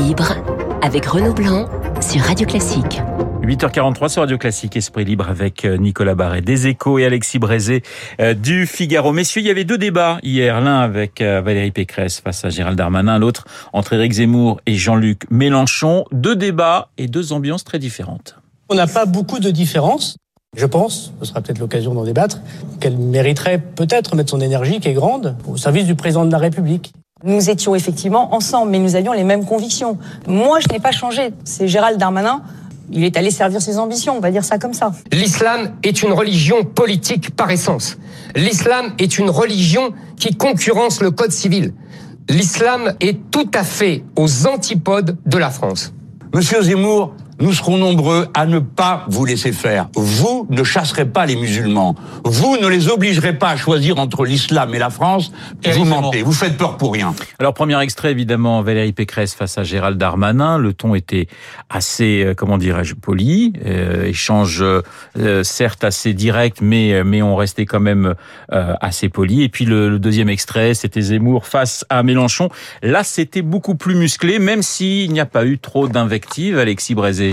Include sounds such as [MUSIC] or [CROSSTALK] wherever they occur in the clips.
libre avec Renaud Blanc sur Radio Classique. 8h43 sur Radio Classique, Esprit Libre avec euh, Nicolas Barret des Échos et Alexis Brézé euh, du Figaro. Messieurs, il y avait deux débats hier, l'un avec euh, Valérie Pécresse face à Gérald Darmanin, l'autre entre Éric Zemmour et Jean-Luc Mélenchon. Deux débats et deux ambiances très différentes. On n'a pas beaucoup de différences. Je pense, ce sera peut-être l'occasion d'en débattre, qu'elle mériterait peut-être mettre son énergie, qui est grande, au service du président de la République. Nous étions effectivement ensemble, mais nous avions les mêmes convictions. Moi, je n'ai pas changé. C'est Gérald Darmanin. Il est allé servir ses ambitions, on va dire ça comme ça. L'islam est une religion politique par essence. L'islam est une religion qui concurrence le code civil. L'islam est tout à fait aux antipodes de la France. Monsieur Zemmour, nous serons nombreux à ne pas vous laisser faire. Vous ne chasserez pas les musulmans. Vous ne les obligerez pas à choisir entre l'islam et la France. vous mentez. Vous faites peur pour rien. Alors, premier extrait, évidemment, Valérie Pécresse face à Gérald Darmanin. Le ton était assez, euh, comment dirais-je, poli. Euh, échange, euh, certes, assez direct, mais, mais on restait quand même euh, assez poli. Et puis, le, le deuxième extrait, c'était Zemmour face à Mélenchon. Là, c'était beaucoup plus musclé, même s'il n'y a pas eu trop d'invectives, Alexis Brézé.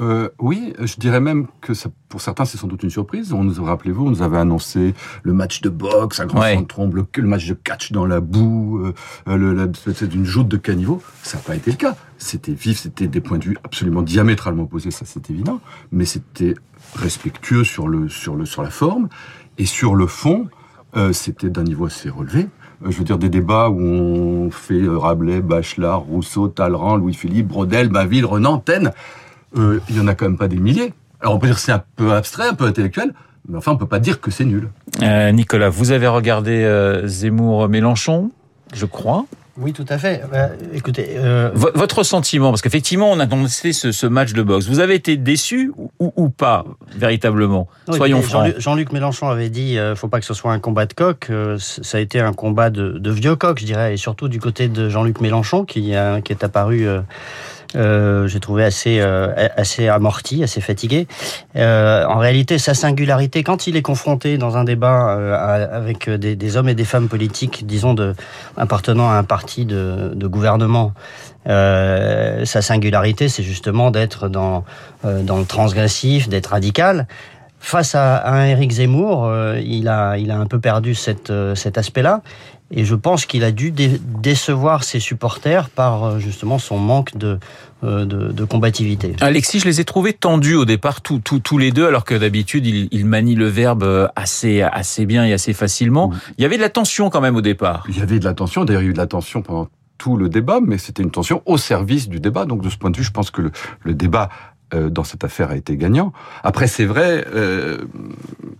Euh, oui, je dirais même que ça, pour certains, c'est sans doute une surprise. On nous, rappelez-vous, on nous avait annoncé le match de boxe, un grand ouais. trompe, le, le, match de catch dans la boue, euh, le, la, d'une joute de caniveau. Ça n'a pas été le cas. C'était vif, c'était des points de vue absolument diamétralement opposés, ça c'est évident. Mais c'était respectueux sur le, sur le, sur la forme et sur le fond, euh, c'était d'un niveau assez relevé je veux dire, des débats où on fait Rabelais, Bachelard, Rousseau, Talleyrand, Louis-Philippe, Brodel, Baville, Renan, Taine euh, il y en a quand même pas des milliers. Alors on peut dire que c'est un peu abstrait, un peu intellectuel, mais enfin on peut pas dire que c'est nul. Euh, Nicolas, vous avez regardé euh, Zemmour-Mélenchon, je crois. Oui, tout à fait. Bah, écoutez, euh... votre sentiment, parce qu'effectivement, on a annoncé ce, ce, match de boxe. Vous avez été déçu ou, ou pas véritablement? Oui, Soyons francs. Jean-Luc Mélenchon avait dit, euh, faut pas que ce soit un combat de coq. Euh, ça a été un combat de, de vieux coq, je dirais, et surtout du côté de Jean-Luc Mélenchon, qui, euh, qui est apparu. Euh, j'ai trouvé assez euh, assez amorti, assez fatigué. Euh, en réalité, sa singularité, quand il est confronté dans un débat euh, avec des, des, hommes et des femmes politiques, disons de appartenant à un parti de, de gouvernement, euh, sa singularité, c'est justement d'être dans dans le transgressif, d'être radical. Face à, à un Zemmour, il a il a un peu perdu cette cet aspect-là. Et je pense qu'il a dû dé décevoir ses supporters par justement son manque de, euh, de, de, combativité. Alexis, je les ai trouvés tendus au départ, tous, tous, tous les deux, alors que d'habitude, il, il manie le verbe assez, assez bien et assez facilement. Oui. Il y avait de la tension quand même au départ. Il y avait de la tension, d'ailleurs il y a eu de la tension pendant tout le débat, mais c'était une tension au service du débat. Donc de ce point de vue, je pense que le, le débat euh, dans cette affaire a été gagnant. Après, c'est vrai euh,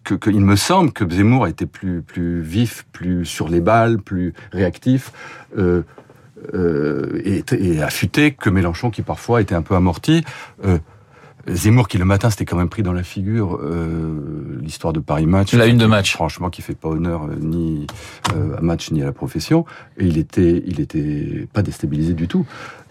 que, que, il me semble que Zemmour a été plus plus vif, plus sur les balles, plus réactif. Euh, et, et, affûté que Mélenchon qui parfois était un peu amorti. Euh, Zemmour qui le matin s'était quand même pris dans la figure euh, l'histoire de Paris Match. La une de match. Franchement, qui fait pas honneur euh, ni euh, à match ni à la profession. Et il était, il était pas déstabilisé du tout.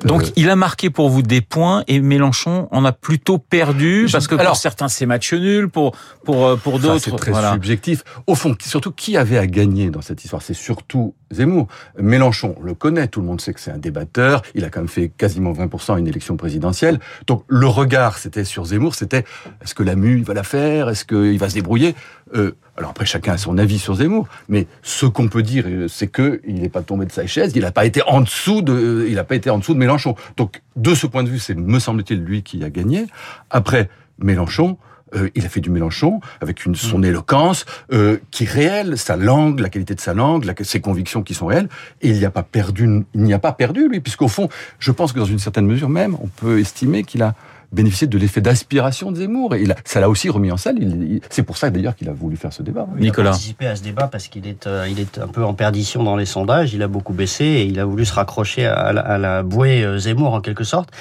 Donc euh, il a marqué pour vous des points et Mélenchon en a plutôt perdu parce que pour alors, certains c'est match nul, pour pour pour d'autres c'est très voilà. subjectif. Au fond, surtout qui avait à gagner dans cette histoire, c'est surtout Zemmour. Mélenchon le connaît, tout le monde sait que c'est un débatteur. Il a quand même fait quasiment 20% à une élection présidentielle. Donc le regard c'était sur Zemmour, c'était est-ce que la mue il va la faire, est-ce qu'il va se débrouiller? Euh, alors après, chacun a son avis sur Zemmour, mais ce qu'on peut dire, c'est que il n'est pas tombé de sa chaise, il n'a pas été en dessous de, il n'a pas été en dessous de Mélenchon. Donc, de ce point de vue, c'est me semble-t-il lui qui a gagné. Après, Mélenchon, euh, il a fait du Mélenchon avec une, son éloquence euh, qui est réelle, sa langue, la qualité de sa langue, la, ses convictions qui sont réelles. Et il n'y a pas perdu, il n'y a pas perdu lui, puisqu'au fond, je pense que dans une certaine mesure même, on peut estimer qu'il a bénéficié de l'effet d'aspiration de Zemmour. Et il a, ça l'a aussi remis en salle. Il, il, c'est pour ça d'ailleurs qu'il a voulu faire ce débat. Il Nicolas. a participé à ce débat parce qu'il est, euh, il est un peu en perdition dans les sondages. Il a beaucoup baissé et il a voulu se raccrocher à la, à la bouée Zemmour en quelque sorte.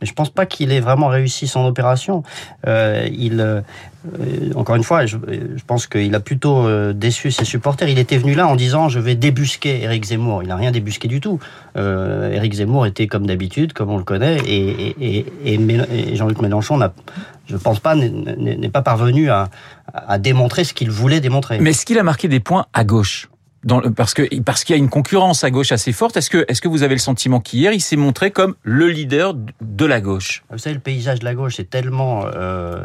Mais je pense pas qu'il ait vraiment réussi son opération. Euh, il, euh, encore une fois, je, pense qu'il a plutôt euh, déçu ses supporters. Il était venu là en disant je vais débusquer Éric Zemmour. Il n'a rien débusqué du tout. Euh, Éric Zemmour était comme d'habitude, comme on le connaît, et Jean-Luc Mélenchon n'a je pense pas, n'est pas parvenu à, à démontrer ce qu'il voulait démontrer. Mais est-ce qu'il a marqué des points à gauche? Parce qu'il y a une concurrence à gauche assez forte. Est-ce que est-ce vous avez le sentiment qu'hier il s'est montré comme le leader de la gauche? Vous savez, le paysage de la gauche est tellement euh,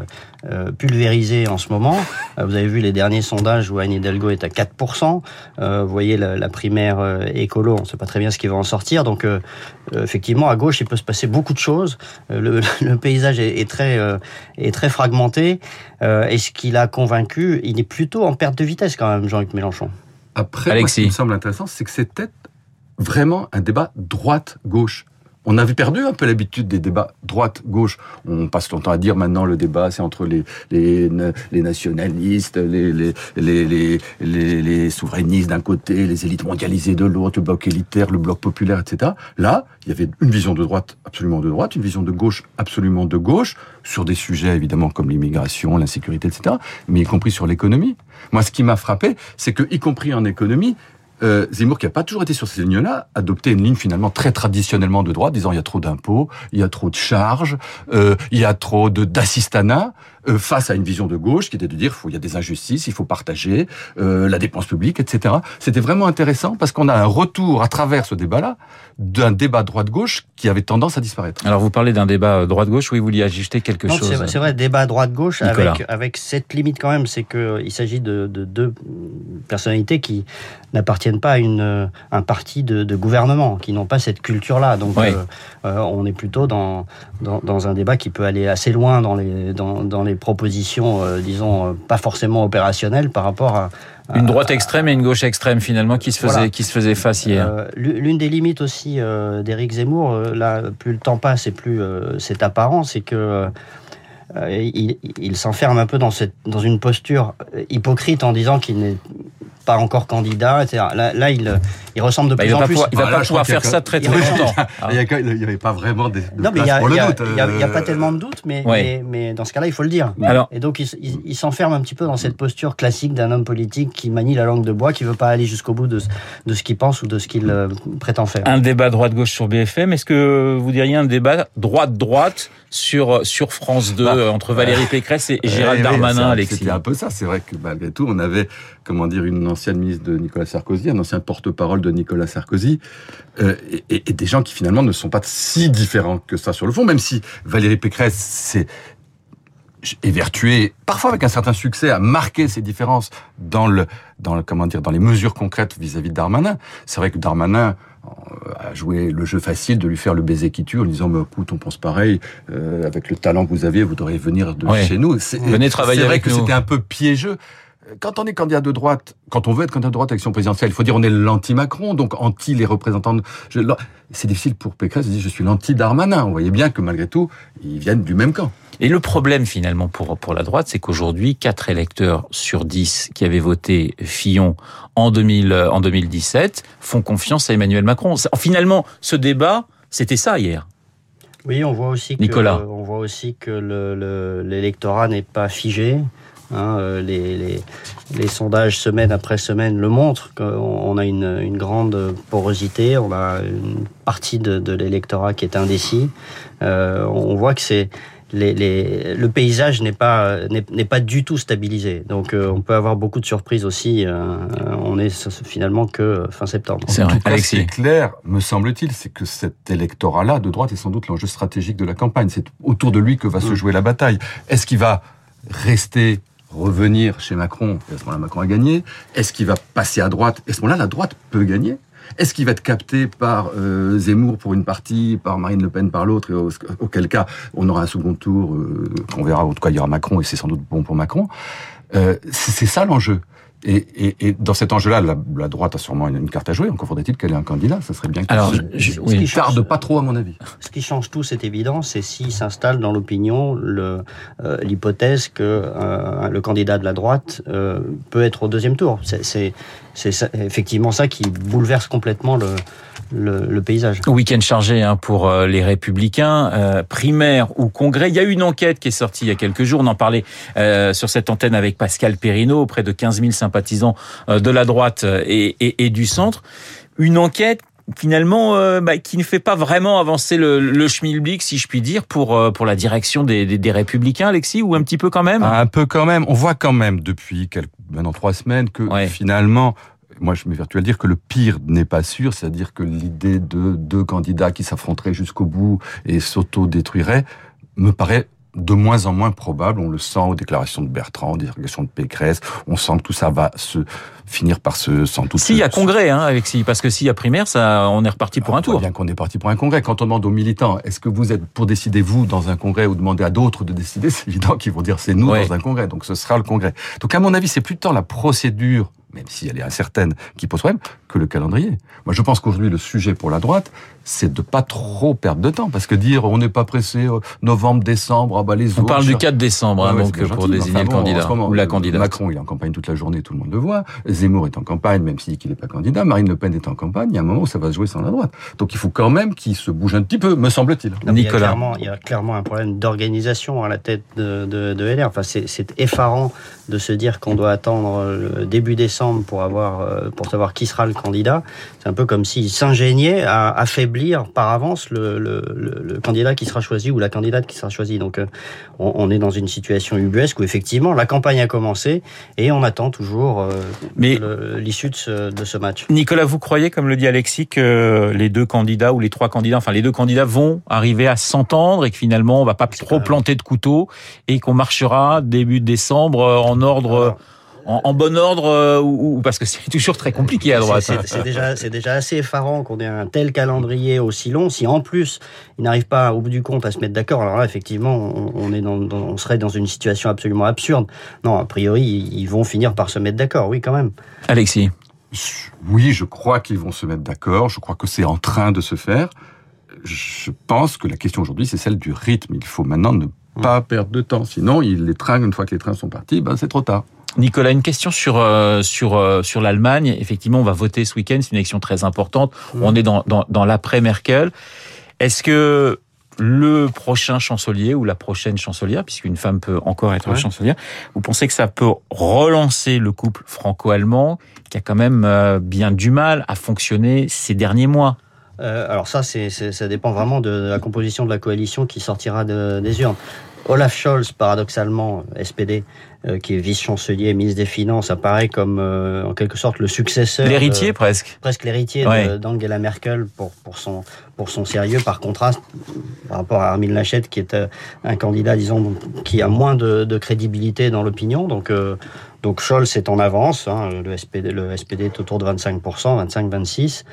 euh, pulvérisé en ce moment. Euh, vous avez vu les derniers sondages où Anne Hidalgo est à 4%. Euh, vous voyez la, primaire écolo, on ne sait pas très bien ce qui va en sortir. Donc effectivement, à gauche, il peut se passer beaucoup de choses. [LAUGHS] Le, paysage est, très est très fragmenté. et ce qu'il a convaincu, il est plutôt en perte de vitesse quand même, Jean-Luc Mélenchon. Après, moi, ce qui me semble intéressant, c'est que c'était vraiment un débat droite-gauche. On avait perdu un peu l'habitude des débats droite-gauche. On passe longtemps à dire maintenant le débat c'est entre les, nationalistes, les, les souverainistes d'un côté, les élites mondialisées de l'autre, le bloc élitaire, le bloc populaire, etc. Là, il y avait une vision de droite absolument de droite, une vision de gauche absolument de gauche, sur des sujets évidemment comme l'immigration, l'insécurité, etc., mais y compris sur l'économie. Moi, ce qui m'a frappé, c'est que, y compris en économie, euh, Zemmour, qui n'a pas toujours été sur ces lignes-là, adoptait une ligne finalement très traditionnellement de droite, disant il y a trop d'impôts, il y a trop de charges, euh, il y a trop de d'assistanat, face à une vision de gauche qui était de dire il y a des injustices, il faut partager euh, la dépense publique, etc. C'était vraiment intéressant parce qu'on a un retour à travers ce débat-là d'un débat droite-gauche qui avait tendance à disparaître. Alors vous parlez d'un débat droite-gauche, oui, vous vouliez ajuster quelque non, chose C'est vrai, débat droite-gauche avec, avec cette limite quand même, c'est qu'il s'agit de, de, deux personnalités qui n'appartiennent pas à une, un parti de, de gouvernement, qui n'ont pas cette culture-là. Donc oui. euh, euh, on est plutôt dans, dans, dans, un débat qui peut aller assez loin dans les, dans, dans les propositions, euh, disons, pas forcément opérationnelles par rapport à, une droite extrême et une gauche extrême finalement qui se faisait voilà. qui se faisait face hier. Euh, L'une des limites aussi euh, d'Éric Zemmour, euh, là plus le temps passe et plus euh, c'est apparent, c'est que il, il s'enferme un peu dans cette dans une posture hypocrite en disant qu'il n'est pas encore candidat, etc. Là, là il, il ressemble de bah, plus en plus. Pouvoir, il va ah, pas pouvoir faire ça très très longtemps. il n'y avait pas vraiment de, de non, mais il y a, y a, doute. Il n'y a, a, pas tellement de doute, mais, ouais. mais, mais, dans ce cas-là, il faut le dire. Alors, et donc, il, il, il s'enferme un petit peu dans cette posture classique d'un homme politique qui manie la langue de bois, qui veut pas aller jusqu'au bout de, de ce qu'il pense ou de ce qu'il euh, prétend faire. Un débat droite-gauche sur BFM. Est-ce que vous diriez un débat droite-droite sur, sur France 2 bah, entre Valérie Pécresse et [LAUGHS] Gérald Darmanin, Alexis C'était un peu ça. C'est vrai que malgré tout, on avait, comment dire, une ancienne ministre de Nicolas Sarkozy, un ancien porte-parole de Nicolas Sarkozy, euh, et, et, des gens qui finalement ne sont pas si différents que ça sur le fond, même si Valérie Pécresse s'est évertuée, parfois avec un certain succès, à marquer ces différences dans le, dans le, comment dire, dans les mesures concrètes vis-à-vis -vis de Darmanin. C'est vrai que Darmanin a joué le jeu facile de lui faire le baiser qui tue en disant mais écoute on pense pareil euh, avec le talent que vous aviez vous devriez venir de ouais. chez nous venez travailler c'est vrai avec que c'était un peu piégeux quand on est candidat de droite, quand on veut être candidat de droite à l'élection présidentielle, il faut dire on est l'anti-Macron, donc anti les représentants. De... C'est difficile pour Pécresse de dire je suis l'anti-Darmanin. On voyait bien que malgré tout, ils viennent du même camp. Et le problème finalement pour pour la droite, c'est qu'aujourd'hui, quatre électeurs sur 10 qui avaient voté Fillon en 2000 en 2017 font confiance à Emmanuel Macron. Finalement, ce débat, c'était ça hier. Oui, on voit aussi que, Nicolas. on voit aussi que l'électorat n'est pas figé. Hein, les, les, les, sondages semaine après semaine le montrent qu'on a une, une, grande porosité, on a une partie de, de l'électorat qui est indécis. Euh, on voit que c'est les, les, le paysage n'est pas n'est pas du tout stabilisé. Donc euh, on peut avoir beaucoup de surprises aussi. Euh, on est finalement que fin septembre. C'est. Alexis. Ce qui est clair, me semble-t-il, c'est que cet électorat-là de droite est sans doute l'enjeu stratégique de la campagne. C'est autour de lui que va se jouer la bataille. Est-ce qu'il va rester revenir chez Macron, et à ce moment-là, Macron a gagné. Est-ce qu'il va passer à droite? Et à ce moment-là, la droite peut gagner. Est-ce qu'il va être capté par euh, Zemmour pour une partie, par Marine Le Pen par l'autre, et au, auquel cas on aura un second tour, euh, on verra, en tout cas il y aura Macron, et c'est sans doute bon pour Macron. Euh, c'est ça l'enjeu. Et, et, et, dans cet enjeu-là, la, la, droite a sûrement une, une carte à jouer. Encore faudrait-il qu'elle ait un candidat. Ça serait bien qu'elle Alors, se, je, oui. qui tarde pas trop, à mon avis. Ce qui change tout, c'est évident, c'est s'il s'installe dans l'opinion l'hypothèse que euh, le candidat de la droite euh, peut être au deuxième tour. C'est effectivement ça qui bouleverse complètement le, le, le, paysage. Week-end chargé hein, pour euh, les Républicains, euh, primaire ou congrès. Il y a une enquête qui est sortie il y a quelques jours. On en parlait euh, sur cette antenne avec Pascal Perrineau, auprès de 15 000 sympathisants euh, de la droite et, et, et, du centre. Une enquête finalement euh, bah, qui ne fait pas vraiment avancer le, le schmilblick, si je puis dire, pour euh, pour la direction des, des, des, républicains, Alexis, ou un petit peu quand même? Un peu quand même. On voit quand même depuis quelques, maintenant trois semaines que ouais. finalement moi je m'évertue à dire que le pire n'est pas sûr, c'est-à-dire que l'idée de deux candidats qui s'affronteraient jusqu'au bout et s'auto-détruiraient me paraît de moins en moins probable. On le sent aux déclarations de Bertrand, aux déclarations de Pécresse. On sent que tout ça va se finir par se sans doute. S'il y a congrès, hein, parce que s'il y a primaire, ça, on est reparti pour on un tour. Bien qu'on est parti pour un congrès. Quand on demande aux militants, est-ce que vous êtes pour décider vous dans un congrès ou demander à d'autres de décider, [LAUGHS] c'est évident qu'ils vont dire c'est nous Ouais. dans un congrès. Donc ce sera le congrès. Donc à mon avis, c'est plus tant la procédure même si elle est incertaine, qui pose problème, que le calendrier. Moi, je pense qu'aujourd'hui, le sujet pour la droite, c'est de pas trop perdre de temps, parce que dire on n'est pas pressé, euh, novembre, décembre, ah bah les On autres. parle du ça- 4 décembre, hein, Ouais, ouais, donc pour désigner enfin le candidat moment, ou la candidate. Macron, il est en campagne toute la journée, tout le monde le voit. Zemmour est en campagne, même s'il dit qu'il n'est pas candidat. Marine Le Pen est en campagne. Il y a un moment où ça va se jouer sans la droite. Donc il faut quand même qu'il se bouge un petit peu, me semble-t-il. Non, mais Il y, a Nicolas. clairement, il y a clairement un problème d'organisation à la tête de, de, de LR. Enfin, c'est c'est effarant de se dire qu'on doit attendre le début décembre pour avoir, euh, pour savoir qui sera le candidat. C'est un peu comme s'ils s'ingéniaient à affaiblir par avance le, le, le, le candidat qui sera choisi ou la candidate qui sera choisie. Donc, euh, on, on est dans une situation ubuesque où effectivement la campagne a commencé et on attend toujours euh, l'issue de ce, de ce match. Nicolas, vous croyez, comme le dit Alexis, que les deux candidats ou les trois candidats, enfin les deux candidats vont arriver à s'entendre et que finalement on va pas trop pas- planter de couteau et qu'on marchera début décembre euh, en ordre, en, en bon ordre euh, ou, ou- parce que c'est [LAUGHS] toujours très compliqué à droite. C'est- c'est- C'est déjà, c'est déjà assez effarant qu'on ait un tel calendrier aussi long. Si en plus ils n'arrivent pas au bout du compte à se mettre d'accord, alors là effectivement on, on est dans, dans- on serait dans une situation absolument absurde. Non, a priori ils ils vont finir par se mettre d'accord. Oui, quand même. Alexis, Oui, je crois qu'ils vont se mettre d'accord. Je crois que c'est en train de se faire. Je pense que la question aujourd'hui, c'est celle du rythme. Il faut maintenant ne pas perdre de temps. Sinon, il- les trains, une fois que les trains sont partis, ben, c'est trop tard. Nicolas, une question sur euh, sur euh, sur l'Allemagne. Effectivement, on va voter ce week-end. C'est une élection très importante. On est dans dans, dans l'après Merkel. Est-ce que le prochain chancelier ou la prochaine chancelière, puisqu'une femme peut encore être Ouais. chancelière, vous pensez que ça peut relancer le couple franco-allemand qui a quand même euh, bien du mal à fonctionner ces derniers mois? Euh, alors ça, c'est, c'est- ça dépend vraiment de la composition de la coalition qui sortira de- des urnes. Olaf Scholz, paradoxalement, SPD, euh, qui est vice-chancelier, ministre des Finances, apparaît comme euh, en quelque sorte le successeur. L'héritier presque. presque l'héritier Ouais. d'Angela Merkel pour, pour, son, pour son sérieux, par contraste par rapport à Armin Laschet, qui est euh, un candidat, disons, qui a moins de, de crédibilité dans l'opinion. Donc, euh, donc Scholz est en avance. hein, le, SPD, le SPD est autour de 25%, 25-26.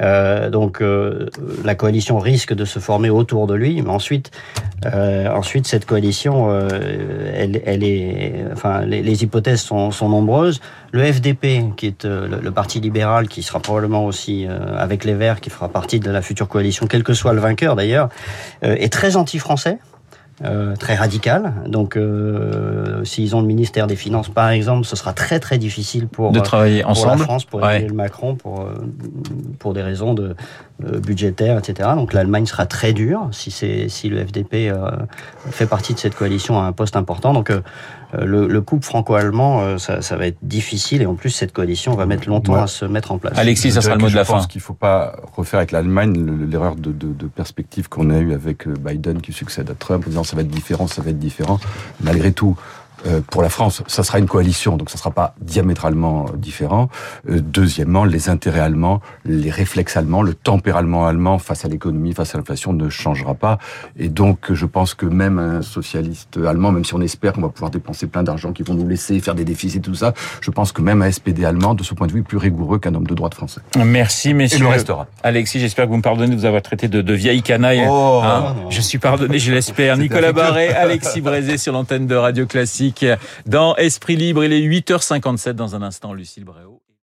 Euh, donc euh, la coalition risque de se former autour de lui. Mais ensuite, euh, ensuite cette coalition, euh, elle, elle est, enfin, les, les hypothèses sont, sont nombreuses. Le FDP, qui est euh, le, le parti libéral, qui sera probablement aussi euh, avec les Verts, qui fera partie de la future coalition, quel que soit le vainqueur d'ailleurs, est très anti-français. Euh, très radical. Donc, euh, s'ils ont le ministère des Finances, par exemple, ce sera très très difficile pour De euh, travailler pour ensemble. la France, pour Ouais. Emmanuel Macron, pour euh, pour des raisons de euh, budgétaires, etc. Donc l'Allemagne sera très dure si c'est si le FDP euh, fait partie de cette coalition à un poste important. Donc euh, euh, le, le couple franco-allemand, euh, ça, ça va être difficile et en plus cette coalition va mettre longtemps Ouais. à se mettre en place. Alexis, ça sera le mot de la je pense fin. qu'il ne faut pas refaire avec l'Allemagne le- l'erreur de, de- de perspective qu'on a eue avec euh, Biden qui succède à Trump en disant ça va être différent, ça va être différent. Malgré tout, euh, pour la France, ça sera une coalition, donc ça ne sera pas diamétralement euh, différent. Euh, deuxièmement, les intérêts allemands, les réflexes allemands, le tempérament allemand face à l'économie, face à l'inflation ne changera pas. Et donc, je pense que même un socialiste allemand, même si on espère qu'on va pouvoir dépenser plein d'argent, qu'ils vont nous laisser faire des déficits et tout ça, je pense que même un SPD allemand, de ce point de vue, est plus rigoureux qu'un homme de droite français. Merci, Et messieurs. le restera. Alexis, j'espère que vous me pardonnez de vous avoir traité de, de vieille canaille. Oh, Hein je suis pardonné, je l'espère. Nicolas. Barré, [LAUGHS] Alexis Brézé sur l'antenne de Radio Classique dans Esprit Libre. Il est 8h57 dans un instant, Lucille Bréau.